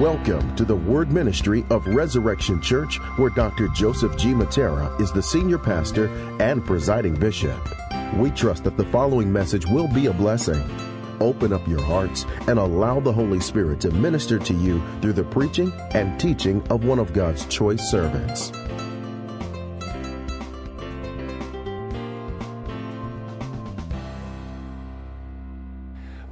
Welcome to the Word Ministry of Resurrection Church, where Dr. Joseph G. Mattera is the senior pastor and presiding bishop. We trust that the following message will be a blessing. Open up your hearts and allow the Holy Spirit to minister to you through the preaching and teaching of one of God's choice servants.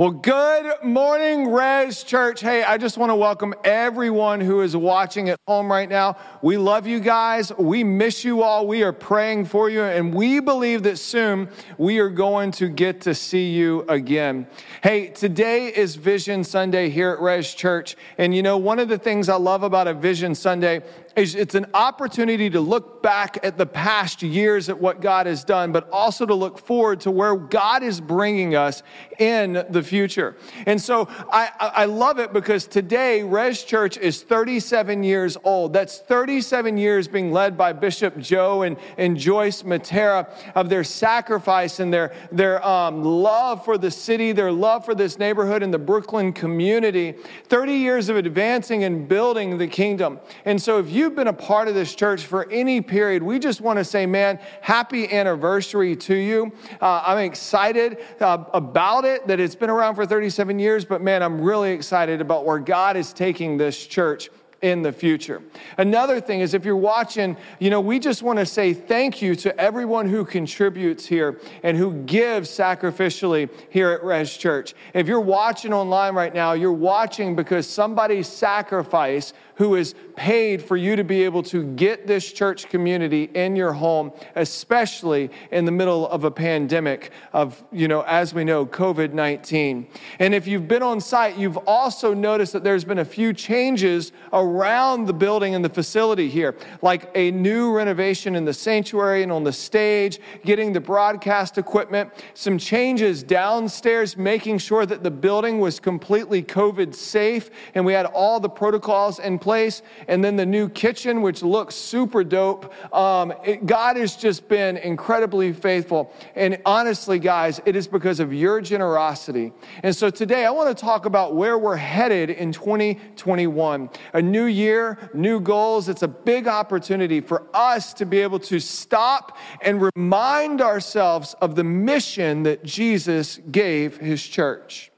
Well, good morning, Res Church. Hey, I just want to welcome everyone who is watching at home right now. We love you guys. We miss you all. We are praying for you, and we believe that soon we are going to get to see you again. Hey, today is Vision Sunday here at Res Church. And you know, one of the things I love about a Vision Sunday it's an opportunity to look back at the past years at what God has done, but also to look forward to where God is bringing us in the future. And so I, I love it because today Res Church is 37 years old. That's 37 years being led by Bishop Joe and, and Joyce Mattera of their sacrifice and their, their um, love for the city, their love for this neighborhood and the Brooklyn community. 30 years of advancing and building the kingdom. And so if you you've been a part of this church for any period, we just want to say, man, happy anniversary to you. Uh, I'm excited uh, about it, that it's been around for 37 years, but man, I'm really excited about where God is taking this church in the future. Another thing is if you're watching, you know, we just want to say thank you to everyone who contributes here and who gives sacrificially here at Res Church. If you're watching online right now, you're watching because somebody sacrificed who is paid for you to be able to get this church community in your home, especially in the middle of a pandemic of, you know, as we know, COVID 19. And if you've been on site, you've also noticed that there's been a few changes around the building and the facility here, like a new renovation in the sanctuary and on the stage, getting the broadcast equipment, some changes downstairs, making sure that the building was completely COVID safe and we had all the protocols in place, and then the new kitchen, which looks super dope. Um, it, God has just been incredibly faithful. And honestly, guys, it is because of your generosity. And so today I want to talk about where we're headed in 2021. A new year, new goals. It's a big opportunity for us to be able to stop and remind ourselves of the mission that Jesus gave his church.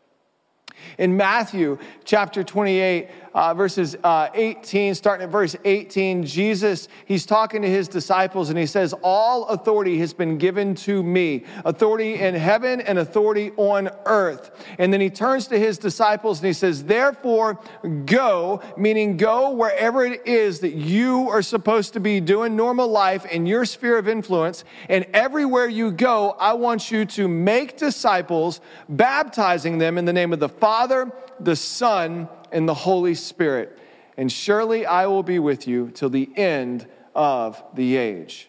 In Matthew chapter 28, uh, verses uh, 18, starting at verse 18, Jesus, he's talking to his disciples and he says, All authority has been given to me, authority in heaven and authority on earth. And then he turns to his disciples and he says, Therefore, go, meaning go wherever it is that you are supposed to be doing normal life in your sphere of influence. And everywhere you go, I want you to make disciples, baptizing them in the name of the Father, the Son, and the Holy Spirit. And surely I will be with you till the end of the age.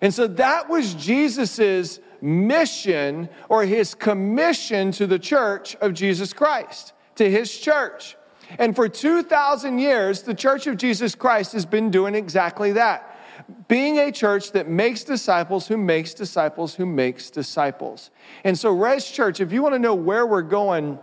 And so that was Jesus's mission or his commission to the church of Jesus Christ, to his church. And for 2,000 years, the church of Jesus Christ has been doing exactly that being a church that makes disciples who makes disciples who makes disciples. And so, Res Church, if you want to know where we're going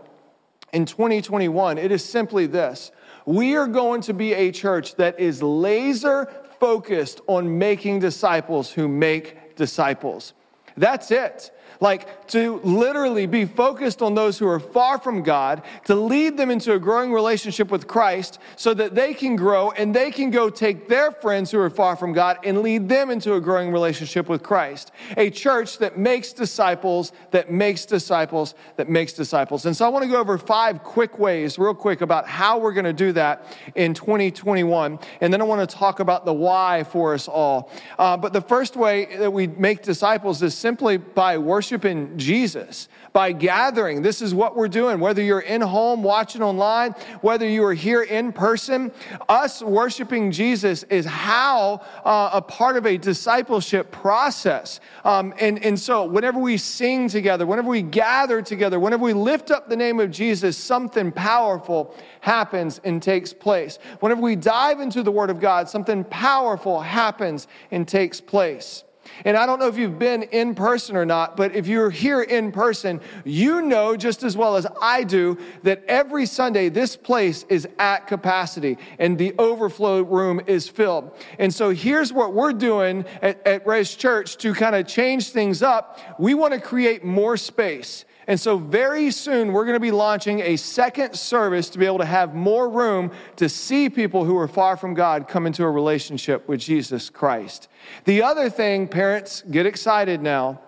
in 2021, it is simply this we are going to be a church that is laser focused on making disciples who make disciples. That's it. Like to literally be focused on those who are far from God, to lead them into a growing relationship with Christ so that they can grow and they can go take their friends who are far from God and lead them into a growing relationship with Christ. A church that makes disciples, that makes disciples, that makes disciples. And so I want to go over five quick ways, real quick, about how we're going to do that in 2021. And then I want to talk about the why for us all. Uh, but the first way that we make disciples is simply by worship worshiping Jesus, by gathering. This is what we're doing, whether you're in home, watching online, whether you are here in person. Us worshiping Jesus is how uh, a part of a discipleship process. Um, and, and so, whenever we sing together, whenever we gather together, whenever we lift up the name of Jesus, something powerful happens and takes place. Whenever we dive into the Word of God, something powerful happens and takes place. And I don't know if you've been in person or not, but if you're here in person, you know just as well as I do that every Sunday this place is at capacity and the overflow room is filled. And so here's what we're doing at, at Res Church to kind of change things up. We want to create more space. And so, very soon, we're going to be launching a second service to be able to have more room to see people who are far from God come into a relationship with Jesus Christ. The other thing, parents, get excited now,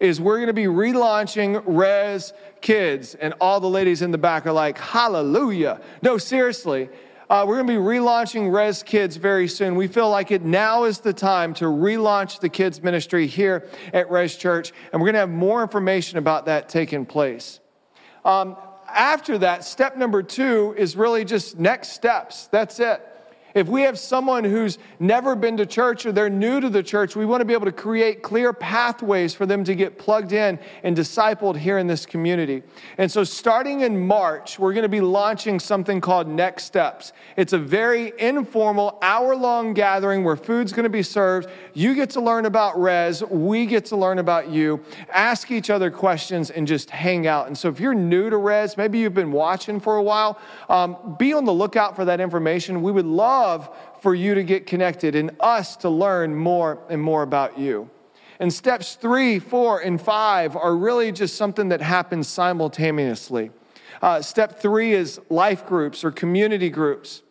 is we're going to be relaunching Res Kids. And all the ladies in the back are like, Hallelujah. No, seriously. Uh, we're going to be relaunching Res Kids very soon. We feel like it now is the time to relaunch the kids ministry here at Res Church, and we're going to have more information about that taking place. Um, after that, step number two is really just next steps. That's it. If we have someone who's never been to church or they're new to the church, we want to be able to create clear pathways for them to get plugged in and discipled here in this community. And so, starting in March, we're going to be launching something called Next Steps. It's a very informal, hour long gathering where food's going to be served. You get to learn about Res, we get to learn about you, ask each other questions, and just hang out. And so, if you're new to Res, maybe you've been watching for a while, um, be on the lookout for that information. We would love love for you to get connected and us to learn more and more about you. And steps three, four, and five are really just something that happens simultaneously. Uh, step three is life groups or community groups.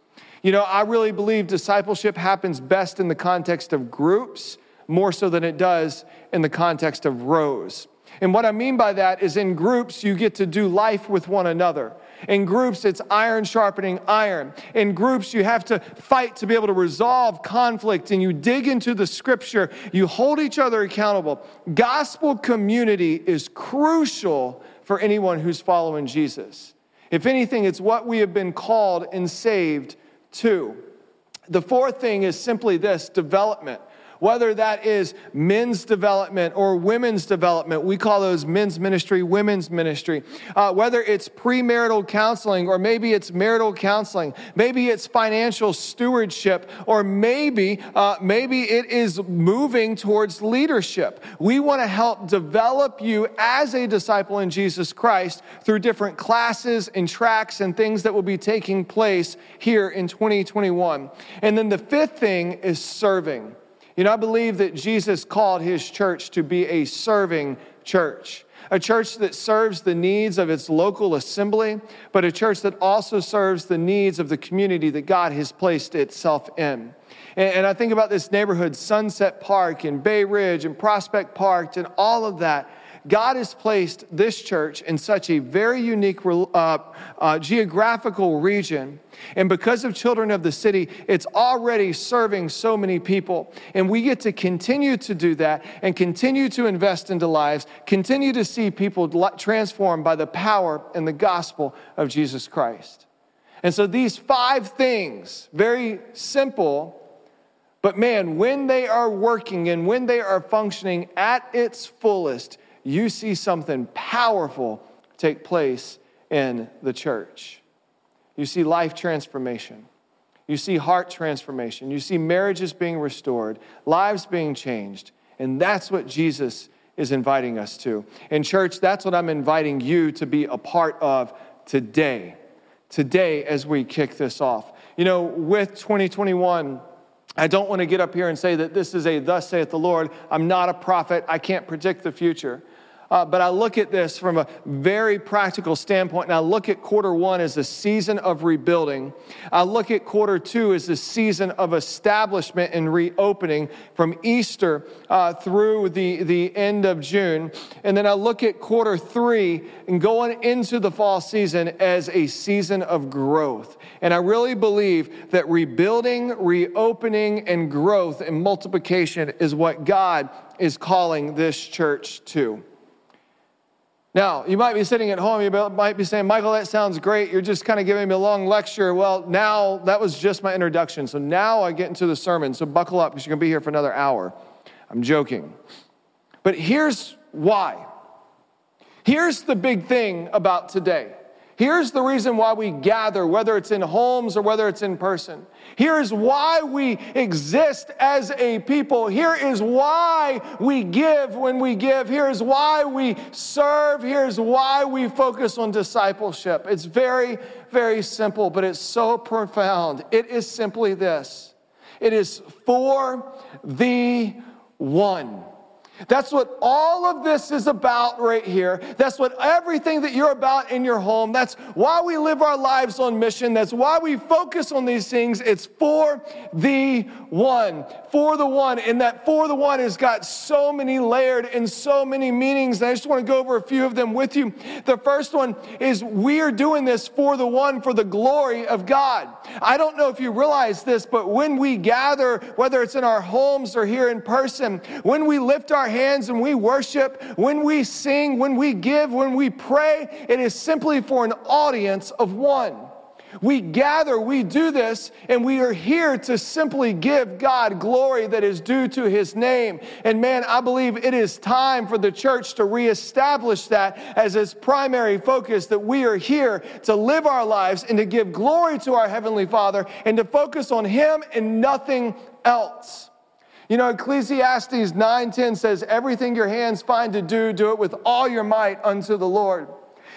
You know, I really believe discipleship happens best in the context of groups more so than it does in the context of rows. And what I mean by that is in groups, you get to do life with one another. In groups, it's iron sharpening iron. In groups, you have to fight to be able to resolve conflict and you dig into the scripture. You hold each other accountable. Gospel community is crucial for anyone who's following Jesus. If anything, it's what we have been called and saved to. The fourth thing is simply this development whether that is men's development or women's development. We call those men's ministry, women's ministry. Uh, whether it's premarital counseling or maybe it's marital counseling, maybe it's financial stewardship, or maybe uh, maybe it is moving towards leadership. We want to help develop you as a disciple in Jesus Christ through different classes and tracks and things that will be taking place here in 2021. And then the fifth thing is serving. You know, I believe that Jesus called his church to be a serving church, a church that serves the needs of its local assembly, but a church that also serves the needs of the community that God has placed itself in. And, I think about this neighborhood, Sunset Park and Bay Ridge and Prospect Park and all of that. God has placed this church in such a very unique uh, uh, geographical region. And because of Children of the City, it's already serving so many people. And we get to continue to do that and continue to invest into lives, continue to see people transformed by the power and the gospel of Jesus Christ. And so these five things, very simple, but man, when they are working and when they are functioning at its fullest, you see something powerful take place in the church. You see life transformation. You see heart transformation. You see marriages being restored, lives being changed. And that's what Jesus is inviting us to. In church, that's what I'm inviting you to be a part of today. Today, as we kick this off. You know, with 2021, I don't want to get up here and say that this is a thus saith the Lord. I'm not a prophet. I can't predict the future. Uh, but I look at this from a very practical standpoint, and I look at quarter one as a season of rebuilding. I look at quarter two as a season of establishment and reopening from Easter uh, through the, the end of June. And then I look at quarter three and going into the fall season as a season of growth. And I really believe that rebuilding, reopening, and growth and multiplication is what God is calling this church to. Now, you might be sitting at home, you might be saying, Michael, that sounds great. You're just kind of giving me a long lecture. Well, now that was just my introduction. So now I get into the sermon. So buckle up because you're going to be here for another hour. I'm joking. But here's why. Here's the big thing about today. Here's the reason why we gather, whether it's in homes or whether it's in person. Here's why we exist as a people. Here is why we give when we give. Here's why we serve. Here's why we focus on discipleship. It's very, very simple, but it's so profound. It is simply this it is for the one. That's what all of this is about right here. That's what everything that you're about in your home. That's why we live our lives on mission. That's why we focus on these things. It's for the one. For the one. And that for the one has got so many layered and so many meanings. And I just want to go over a few of them with you. The first one is we are doing this for the one, for the glory of God. I don't know if you realize this, but when we gather, whether it's in our homes or here in person, when we lift our our hands and we worship, when we sing, when we give, when we pray, it is simply for an audience of one. We gather, we do this, and we are here to simply give God glory that is due to his name. And man, I believe it is time for the church to reestablish that as its primary focus that we are here to live our lives and to give glory to our Heavenly Father and to focus on him and nothing else. You know, Ecclesiastes 9:10 says, "Everything your hands find to do, do it with all your might unto the Lord."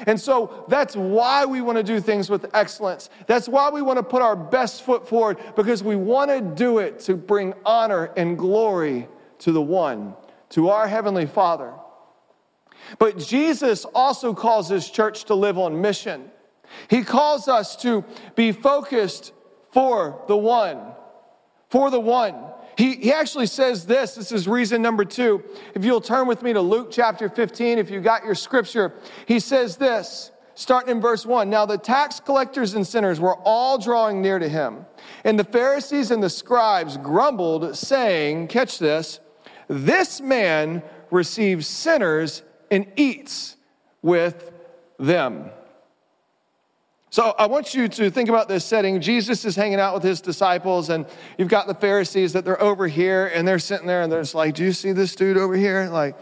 And so that's why we want to do things with excellence. That's why we want to put our best foot forward because we want to do it to bring honor and glory to the one, to our heavenly Father. But Jesus also calls his church to live on mission. He calls us to be focused for the one, for the one. He, he actually says this. This is reason number two. If you'll turn with me to Luke chapter 15, if you got your scripture, he says this, starting in verse 1. Now the tax collectors and sinners were all drawing near to him. And the Pharisees and the scribes grumbled, saying, Catch this, this man receives sinners and eats with them. So I want you to think about this setting. Jesus is hanging out with his disciples, and you've got the Pharisees that they're over here, and they're sitting there, and they're just like, Do you see this dude over here? Like,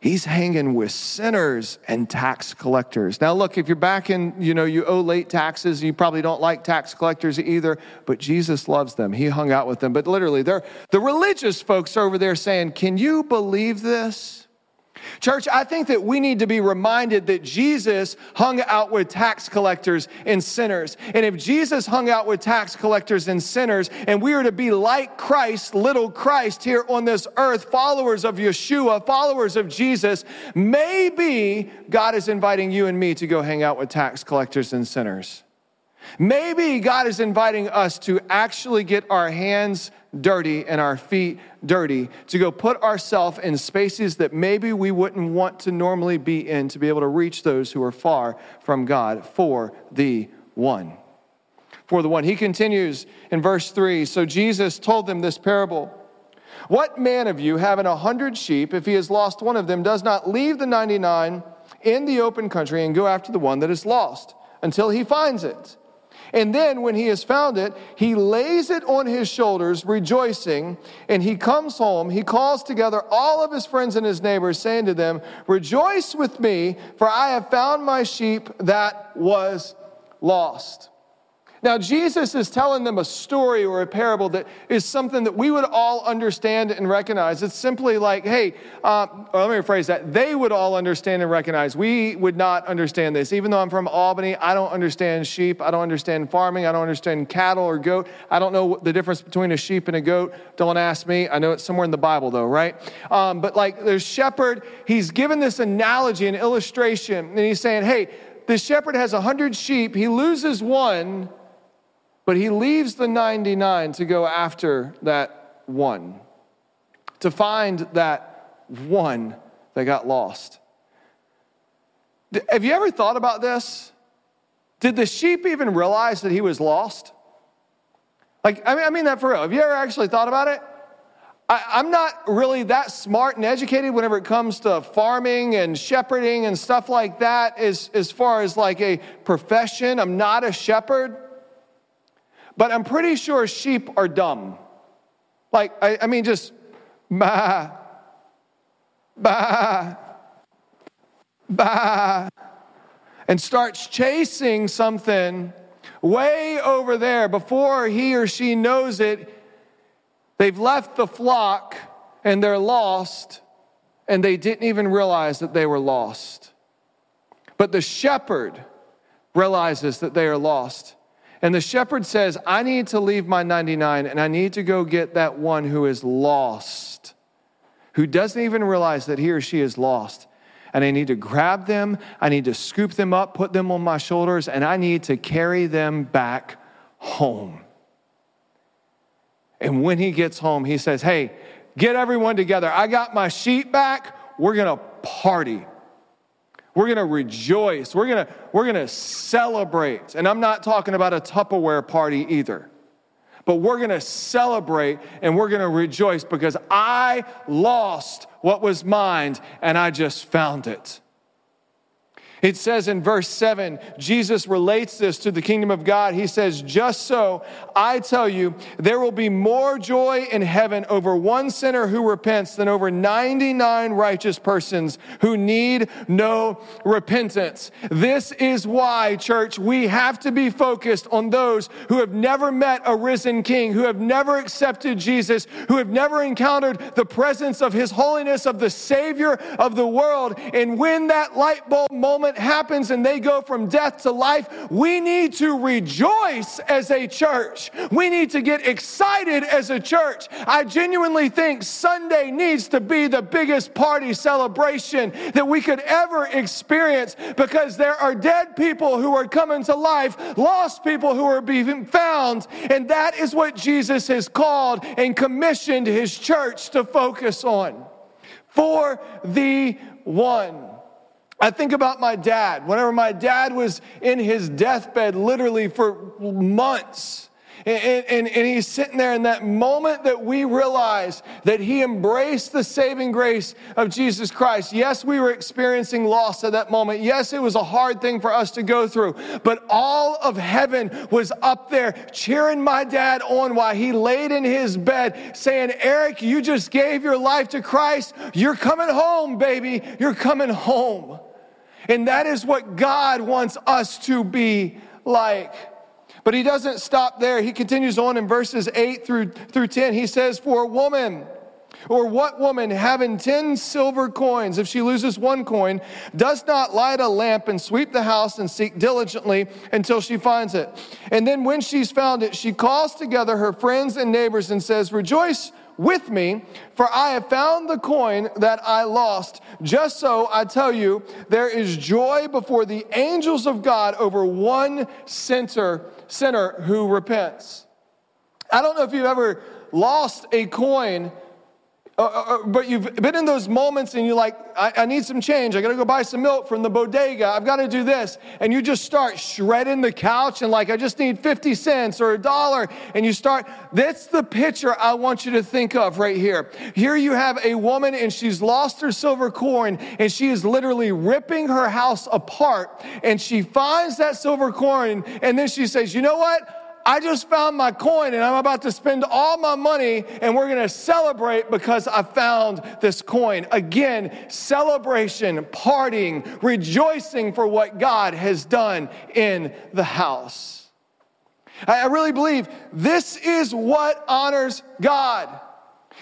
he's hanging with sinners and tax collectors. Now, look, if you're back in, you know, you owe late taxes, you probably don't like tax collectors either, but Jesus loves them. He hung out with them. But literally, they're the religious folks over there saying, Can you believe this? Church, I think that we need to be reminded that Jesus hung out with tax collectors and sinners. And if Jesus hung out with tax collectors and sinners, and we are to be like Christ, little Christ here on this earth, followers of Yeshua, followers of Jesus, maybe God is inviting you and me to go hang out with tax collectors and sinners. Maybe God is inviting us to actually get our hands dirty and our feet dirty, to go put ourselves in spaces that maybe we wouldn't want to normally be in to be able to reach those who are far from God for the one. For the one. He continues in verse 3 So Jesus told them this parable. What man of you, having a hundred sheep, if he has lost one of them, does not leave the 99 in the open country and go after the one that is lost until he finds it? And then when he has found it, he lays it on his shoulders, rejoicing. And he comes home. He calls together all of his friends and his neighbors, saying to them, Rejoice with me, for I have found my sheep that was lost. Now, Jesus is telling them a story or a parable that is something that we would all understand and recognize. It's simply like, hey, uh, let me rephrase that. They would all understand and recognize. We would not understand this. Even though I'm from Albany, I don't understand sheep. I don't understand farming. I don't understand cattle or goat. I don't know the difference between a sheep and a goat. Don't ask me. I know it's somewhere in the Bible, though, right? Um, but like, there's shepherd. He's given this analogy, an illustration, and he's saying, hey, the shepherd has a hundred sheep. He loses one but he leaves the 99 to go after that one, to find that one that got lost. Have you ever thought about this? Did the sheep even realize that he was lost? Like, I mean, I mean that for real. Have you ever actually thought about it? I, am not really that smart and educated whenever it comes to farming and shepherding and stuff like that, as, as far as like a profession. I'm not a shepherd. But I'm pretty sure sheep are dumb. Like, I, I mean, just bah, bah, bah. and starts chasing something way over there before he or she knows it. They've left the flock and they're lost, and they didn't even realize that they were lost. But the shepherd realizes that they are lost. And the shepherd says, I need to leave my 99 and I need to go get that one who is lost, who doesn't even realize that he or she is lost. And I need to grab them, I need to scoop them up, put them on my shoulders, and I need to carry them back home. And when he gets home, he says, Hey, get everyone together. I got my sheep back. We're going to party. We're going to rejoice. We're going to we're going to celebrate. And I'm not talking about a Tupperware party either. But we're going to celebrate and we're going to rejoice because I lost what was mine and I just found it. It says in verse 7, Jesus relates this to the kingdom of God. He says, Just so I tell you, there will be more joy in heaven over one sinner who repents than over 99 righteous persons who need no repentance. This is why, church, we have to be focused on those who have never met a risen king, who have never accepted Jesus, who have never encountered the presence of his holiness, of the Savior of the world. And when that light bulb moment happens and they go from death to life, we need to rejoice as a church. We need to get excited as a church. I genuinely think Sunday needs to be the biggest party celebration that we could ever experience because there are dead people who are coming to life, lost people who are being found, and that is what Jesus has called and commissioned his church to focus on. For the one. I think about my dad. Whenever my dad was in his deathbed, literally for months, and, and, and, he's sitting there in that moment that we realize that he embraced the saving grace of Jesus Christ. Yes, we were experiencing loss at that moment. Yes, it was a hard thing for us to go through, but all of heaven was up there cheering my dad on while he laid in his bed saying, Eric, you just gave your life to Christ. You're coming home, baby. You're coming home. And that is what God wants us to be like. But he doesn't stop there. He continues on in verses 8 through, through 10. He says, For a woman, or what woman having 10 silver coins, if she loses one coin, does not light a lamp and sweep the house and seek diligently until she finds it? And then when she's found it, she calls together her friends and neighbors and says, Rejoice with me, for I have found the coin that I lost. Just so I tell you, there is joy before the angels of God over one sinner, sinner who repents. I don't know if you've ever lost a coin uh, uh, uh, but you've been in those moments and you're like, I, I need some change. I got to go buy some milk from the bodega. I've got to do this. And you just start shredding the couch and like, I just need 50 cents or a dollar. And you start, that's the picture I want you to think of right here. Here you have a woman and she's lost her silver coin and she is literally ripping her house apart. And she finds that silver coin and then she says, you know what? I just found my coin and I'm about to spend all my money and we're going to celebrate because I found this coin. Again, celebration, partying, rejoicing for what God has done in the house. I really believe this is what honors God.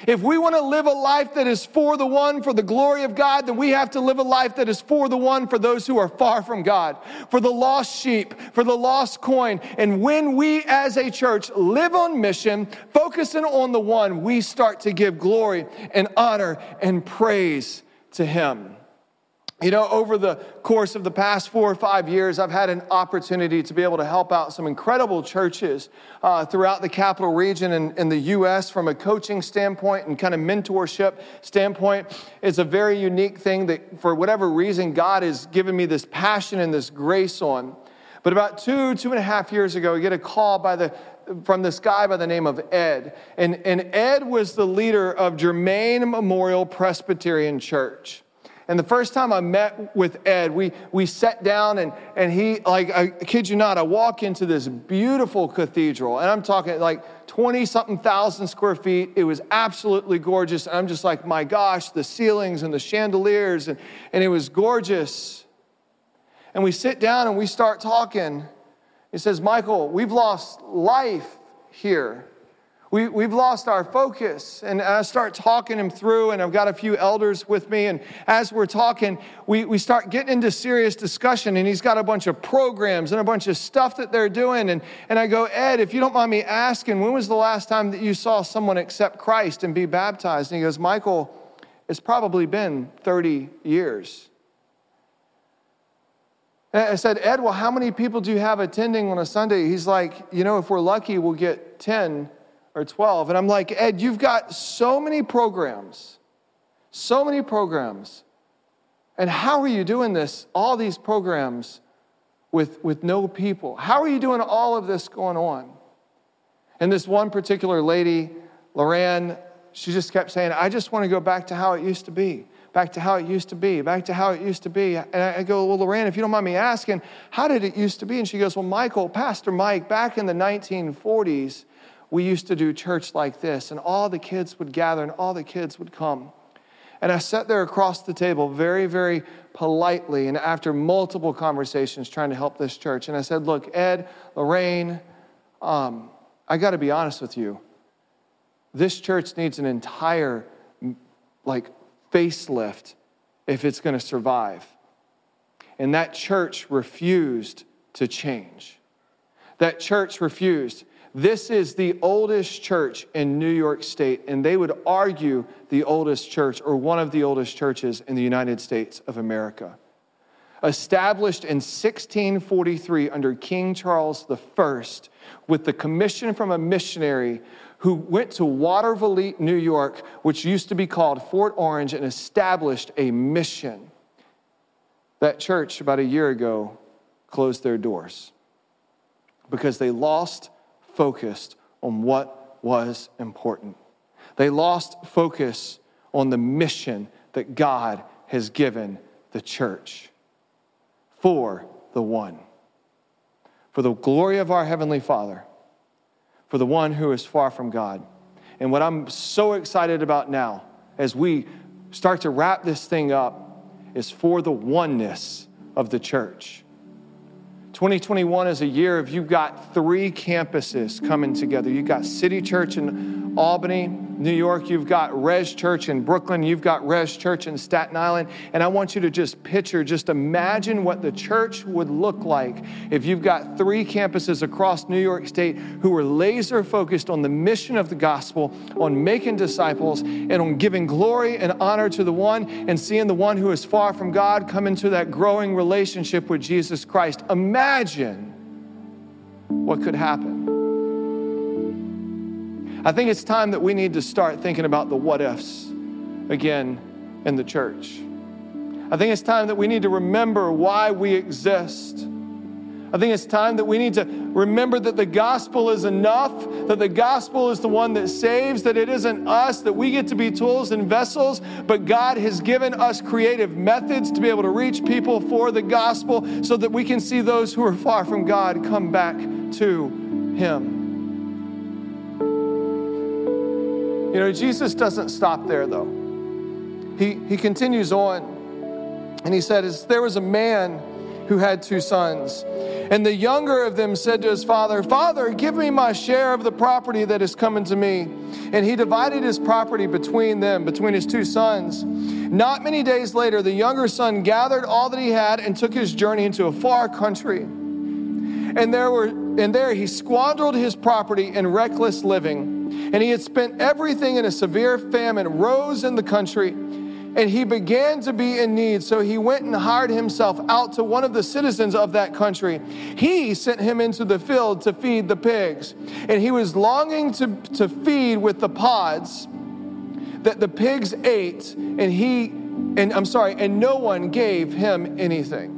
If we want to live a life that is for the one, for the glory of God, then we have to live a life that is for the one, for those who are far from God, for the lost sheep, for the lost coin. And when we as a church live on mission, focusing on the one, we start to give glory and honor and praise to Him. You know, over the course of the past four or five years, I've had an opportunity to be able to help out some incredible churches uh, throughout the capital region and in the U.S. from a coaching standpoint and kind of mentorship standpoint. It's a very unique thing that, for whatever reason, God has given me this passion and this grace on. But about two, two and a half years ago, I get a call by the, from this guy by the name of Ed. And, and Ed was the leader of Germain Memorial Presbyterian Church. And the first time I met with Ed, we, we sat down and, and he, like, I kid you not, I walk into this beautiful cathedral, and I'm talking like 20 something thousand square feet. It was absolutely gorgeous. And I'm just like, my gosh, the ceilings and the chandeliers, and, and it was gorgeous. and we sit down and we start talking. He says, Michael, we've lost life here. We, we've lost our focus. And I start talking him through, and I've got a few elders with me. And as we're talking, we, we start getting into serious discussion. And he's got a bunch of programs and a bunch of stuff that they're doing. And, and I go, Ed, if you don't mind me asking, when was the last time that you saw someone accept Christ and be baptized? And he goes, Michael, it's probably been 30 years. And I said, Ed, well, how many people do you have attending on a Sunday? He's like, you know, if we're lucky, we'll get 10 or 12. And I'm like, Ed, you've got so many programs, so many programs. And how are you doing this, all these programs with, with no people? How are you doing all of this going on? And this one particular lady, Loran, she just kept saying, I just want to go back to how it used to be, back to how it used to be, back to how it used to be. And I go, Well, Loran, if you don't mind me asking, how did it used to be? And she goes, Well, Michael, Pastor Mike, back in the 1940s, we used to do church like this, and all the kids would gather and all the kids would come. And I sat there across the table very, very politely, and after multiple conversations trying to help this church, and I said, Look, Ed, Lorraine, um, I got to be honest with you. This church needs an entire, like, facelift if it's going to survive. And that church refused to change. That church refused. This is the oldest church in New York State, and they would argue the oldest church or one of the oldest churches in the United States of America. Established in 1643 under King Charles I, with the commission from a missionary who went to Waterville, New York, which used to be called Fort Orange, and established a mission. That church, about a year ago, closed their doors because they lost focused on what was important. They lost focus on the mission that God has given the church for the one. For the glory of our Heavenly Father, for the one who is far from God. And what I'm so excited about now, as we start to wrap this thing up, is for the oneness of the church. 2021 is a year of you've got three campuses coming together. You've got City Church in Albany, New York. You've got Res Church in Brooklyn. You've got Res Church in Staten Island. And I want you to just picture, just imagine what the church would look like if you've got three campuses across New York State who are laser focused on the mission of the gospel, on making disciples, and on giving glory and honor to the one and seeing the one who is far from God come into that growing relationship with Jesus Christ. Imagine what could happen. I think it's time that we need to start thinking about the what ifs again in the church. I think it's time that we need to remember why we exist. I think it's time that we need to remember that the gospel is enough, that the gospel is the one that saves, that it isn't us, that we get to be tools and vessels, but God has given us creative methods to be able to reach people for the gospel so that we can see those who are far from God come back to Him. You know, Jesus doesn't stop there though. He, he continues on and he said, There was a man who had two sons. And the younger of them said to his father, Father, give me my share of the property that is coming to me. And he divided his property between them, between his two sons. Not many days later, the younger son gathered all that he had and took his journey into a far country. And there were and there he squandered his property in reckless living and he had spent everything in a severe famine, rose in the country, and he began to be in need. So he went and hired himself out to one of the citizens of that country. He sent him into the field to feed the pigs, and he was longing to, to feed with the pods that the pigs ate, and he, and I'm sorry, and no one gave him anything.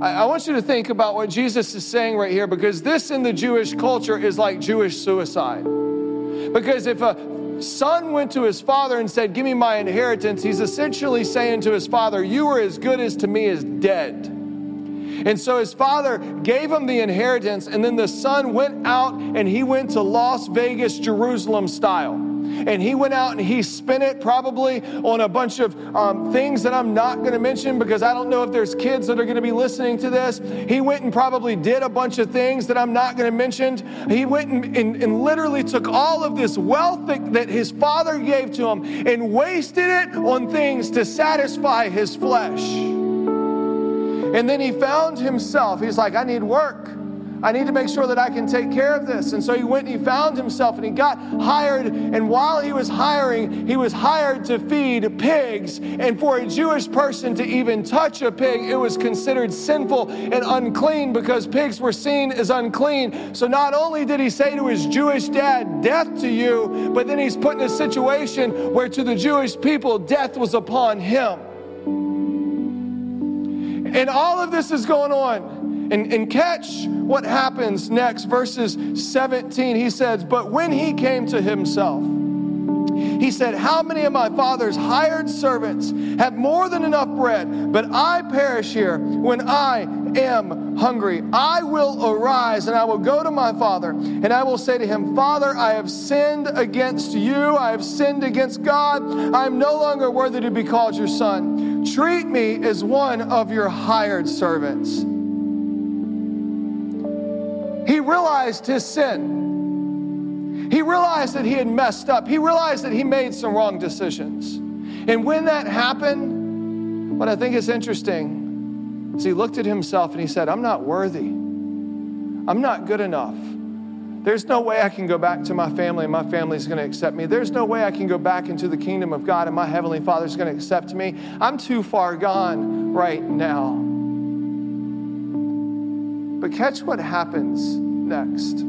I want you to think about what Jesus is saying right here because this in the Jewish culture is like Jewish suicide. Because if a son went to his father and said, Give me my inheritance, he's essentially saying to his father, You are as good as to me as dead. And so his father gave him the inheritance, and then the son went out and he went to Las Vegas, Jerusalem style. And he went out and he spent it probably on a bunch of um, things that I'm not going to mention because I don't know if there's kids that are going to be listening to this. He went and probably did a bunch of things that I'm not going to mention. He went and, and, and literally took all of this wealth that, that his father gave to him and wasted it on things to satisfy his flesh. And then he found himself, he's like, I need work. I need to make sure that I can take care of this. And so he went and he found himself and he got hired. And while he was hiring, he was hired to feed pigs. And for a Jewish person to even touch a pig, it was considered sinful and unclean because pigs were seen as unclean. So not only did he say to his Jewish dad, Death to you, but then he's put in a situation where to the Jewish people, death was upon him. And all of this is going on. And, and catch what happens next, verses 17. He says, But when he came to himself, he said, How many of my father's hired servants have more than enough bread, but I perish here when I am hungry? I will arise and I will go to my father, and I will say to him, Father, I have sinned against you, I have sinned against God, I am no longer worthy to be called your son. Treat me as one of your hired servants. Realized his sin. He realized that he had messed up. He realized that he made some wrong decisions. And when that happened, what I think is interesting is he looked at himself and he said, I'm not worthy. I'm not good enough. There's no way I can go back to my family and my family's going to accept me. There's no way I can go back into the kingdom of God and my heavenly Father's going to accept me. I'm too far gone right now. But catch what happens next.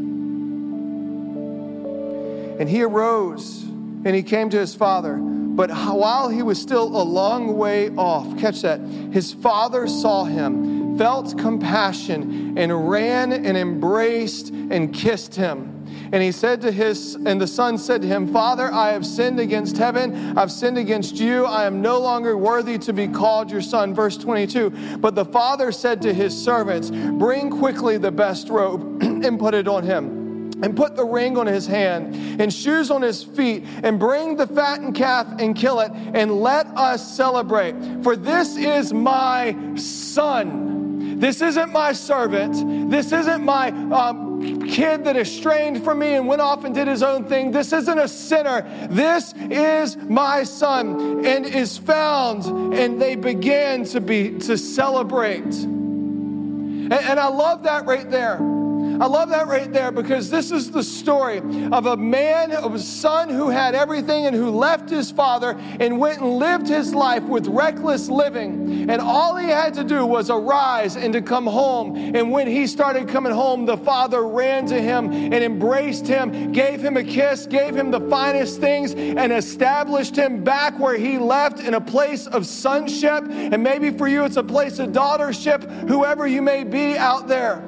And he arose and he came to his father. But while he was still a long way off, catch that, his father saw him, felt compassion, and ran and embraced and kissed him. And he said to his, and the son said to him, Father, I have sinned against heaven. I've sinned against you. I am no longer worthy to be called your son. Verse 22. But the father said to his servants, Bring quickly the best robe and put it on him and put the ring on his hand and shoes on his feet and bring the fattened calf and kill it and let us celebrate. For this is my son. This isn't my servant. This isn't my um, kid that estranged from me and went off and did his own thing. This isn't a sinner. This is my son and is found. And they began to be to celebrate. And, and I love that right there I love that right there because this is the story of a man, of a son who had everything and who left his father and went and lived his life with reckless living. And all he had to do was arise and to come home. And when he started coming home, the father ran to him and embraced him, gave him a kiss, gave him the finest things, and established him back where he left in a place of sonship. And maybe for you, it's a place of daughtership, whoever you may be out there.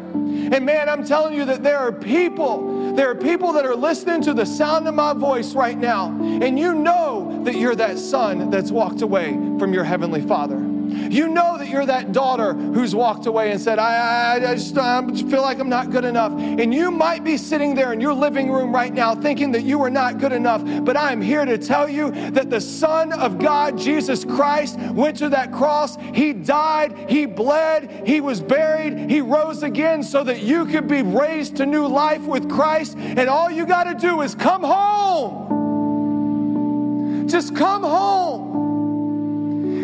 And man, I'm telling you that there are people, there are people that are listening to the sound of my voice right now, and you know that you're that son that's walked away from your heavenly father. You know that you're that daughter who's walked away and said, I, I, I just I feel like I'm not good enough. And you might be sitting there in your living room right now thinking that you are not good enough. But I am here to tell you that the Son of God, Jesus Christ, went to that cross. He died, He bled, He was buried, He rose again so that you could be raised to new life with Christ. And all you got to do is come home. Just come home.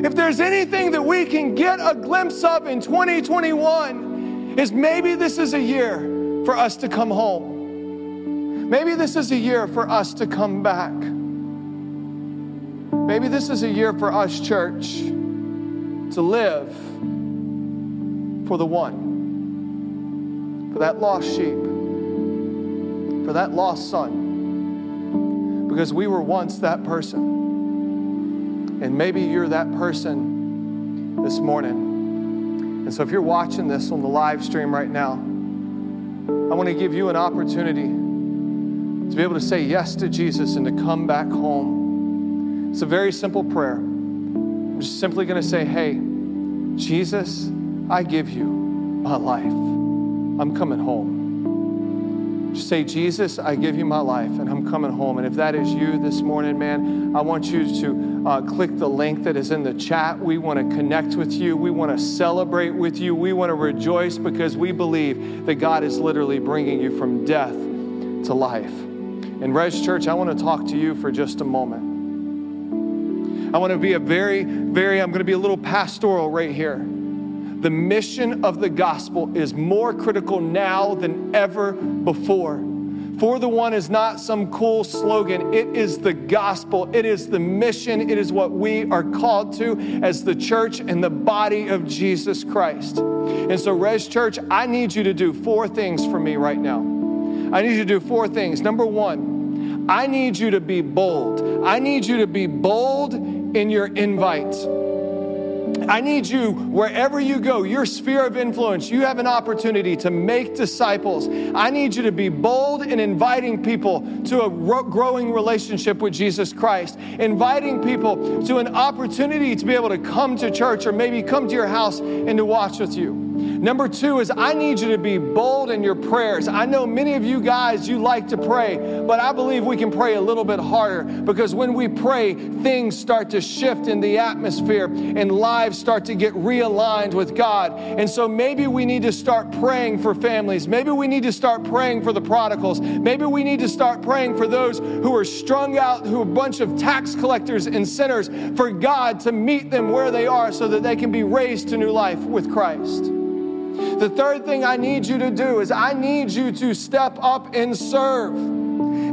If there's anything that we can get a glimpse of in 2021, is maybe this is a year for us to come home. Maybe this is a year for us to come back. Maybe this is a year for us, church, to live for the one, for that lost sheep, for that lost son, because we were once that person. And maybe you're that person this morning. And so if you're watching this on the live stream right now, I want to give you an opportunity to be able to say yes to Jesus and to come back home. It's a very simple prayer. I'm just simply going to say, hey, Jesus, I give you my life. I'm coming home. Just say, Jesus, I give you my life and I'm coming home. And if that is you this morning, man, I want you to uh, click the link that is in the chat. We want to connect with you. We want to celebrate with you. We want to rejoice because we believe that God is literally bringing you from death to life. And Res Church, I want to talk to you for just a moment. I want to be a very, very, I'm going to be a little pastoral right here. The mission of the gospel is more critical now than ever before. For the one is not some cool slogan. It is the gospel. It is the mission. It is what we are called to as the church and the body of Jesus Christ. And so, Res Church, I need you to do four things for me right now. I need you to do four things. Number one, I need you to be bold. I need you to be bold in your invite. I need you, wherever you go, your sphere of influence, you have an opportunity to make disciples. I need you to be bold in inviting people to a growing relationship with Jesus Christ, inviting people to an opportunity to be able to come to church or maybe come to your house and to watch with you. Number two is I need you to be bold in your prayers. I know many of you guys, you like to pray, but I believe we can pray a little bit harder because when we pray, things start to shift in the atmosphere and lives start to get realigned with God. And so maybe we need to start praying for families. Maybe we need to start praying for the prodigals. Maybe we need to start praying for those who are strung out, who are a bunch of tax collectors and sinners, for God to meet them where they are so that they can be raised to new life with Christ. The third thing I need you to do is I need you to step up and serve.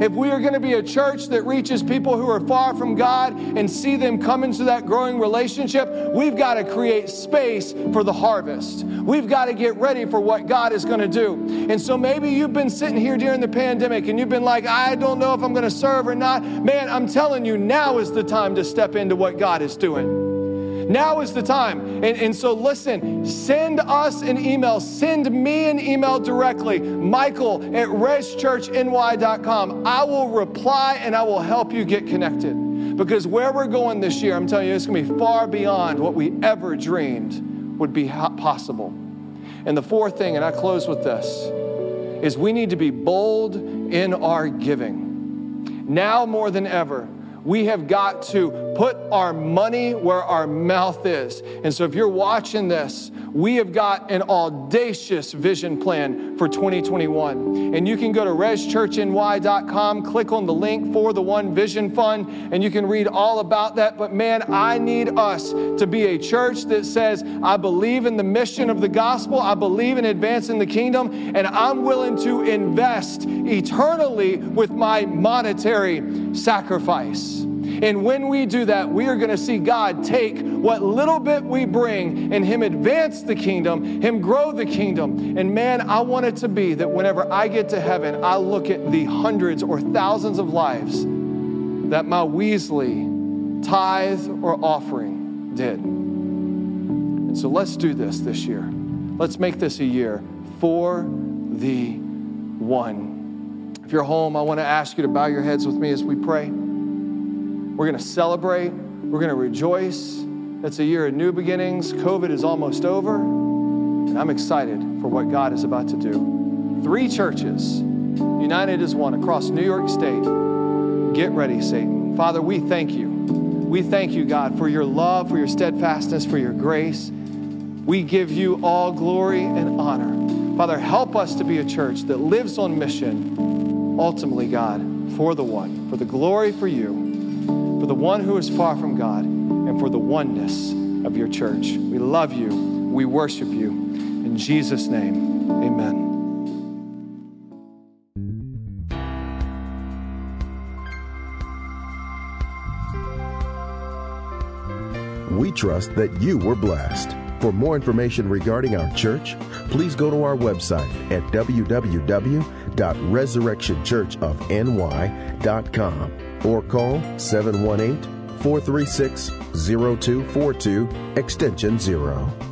If we are going to be a church that reaches people who are far from God and see them come into that growing relationship, we've got to create space for the harvest. We've got to get ready for what God is going to do. And so maybe you've been sitting here during the pandemic and you've been like, I don't know if I'm going to serve or not. Man, I'm telling you, now is the time to step into what God is doing. Now is the time. And, and so listen, send us an email. Send me an email directly, Michael at reschurchny.com. I will reply and I will help you get connected. Because where we're going this year, I'm telling you, it's going to be far beyond what we ever dreamed would be possible. And the fourth thing, and I close with this, is we need to be bold in our giving. Now more than ever, we have got to put our money where our mouth is. And so if you're watching this, we have got an audacious vision plan for 2021. And you can go to reschurchny.com, click on the link for the One Vision Fund, and you can read all about that. But man, I need us to be a church that says, I believe in the mission of the gospel, I believe in advancing the kingdom, and I'm willing to invest eternally with my monetary sacrifice. And when we do that, we are going to see God take what little bit we bring and Him advance the kingdom, Him grow the kingdom. And man, I want it to be that whenever I get to heaven, I look at the hundreds or thousands of lives that my Weasley tithe or offering did. And so let's do this this year. Let's make this a year for the one. If you're home, I want to ask you to bow your heads with me as we pray. We're going to celebrate. We're going to rejoice. It's a year of new beginnings. COVID is almost over. And I'm excited for what God is about to do. Three churches, united as one across New York State. Get ready, Satan. Father, we thank you. We thank you, God, for your love, for your steadfastness, for your grace. We give you all glory and honor. Father, help us to be a church that lives on mission, ultimately, God, for the one, for the glory for you for the one who is far from God, and for the oneness of your church. We love you. We worship you. In Jesus' name, amen. We trust that you were blessed. For more information regarding our church, please go to our website at www.resurrectionchurchofny.com or call 718 436 0242 extension 0.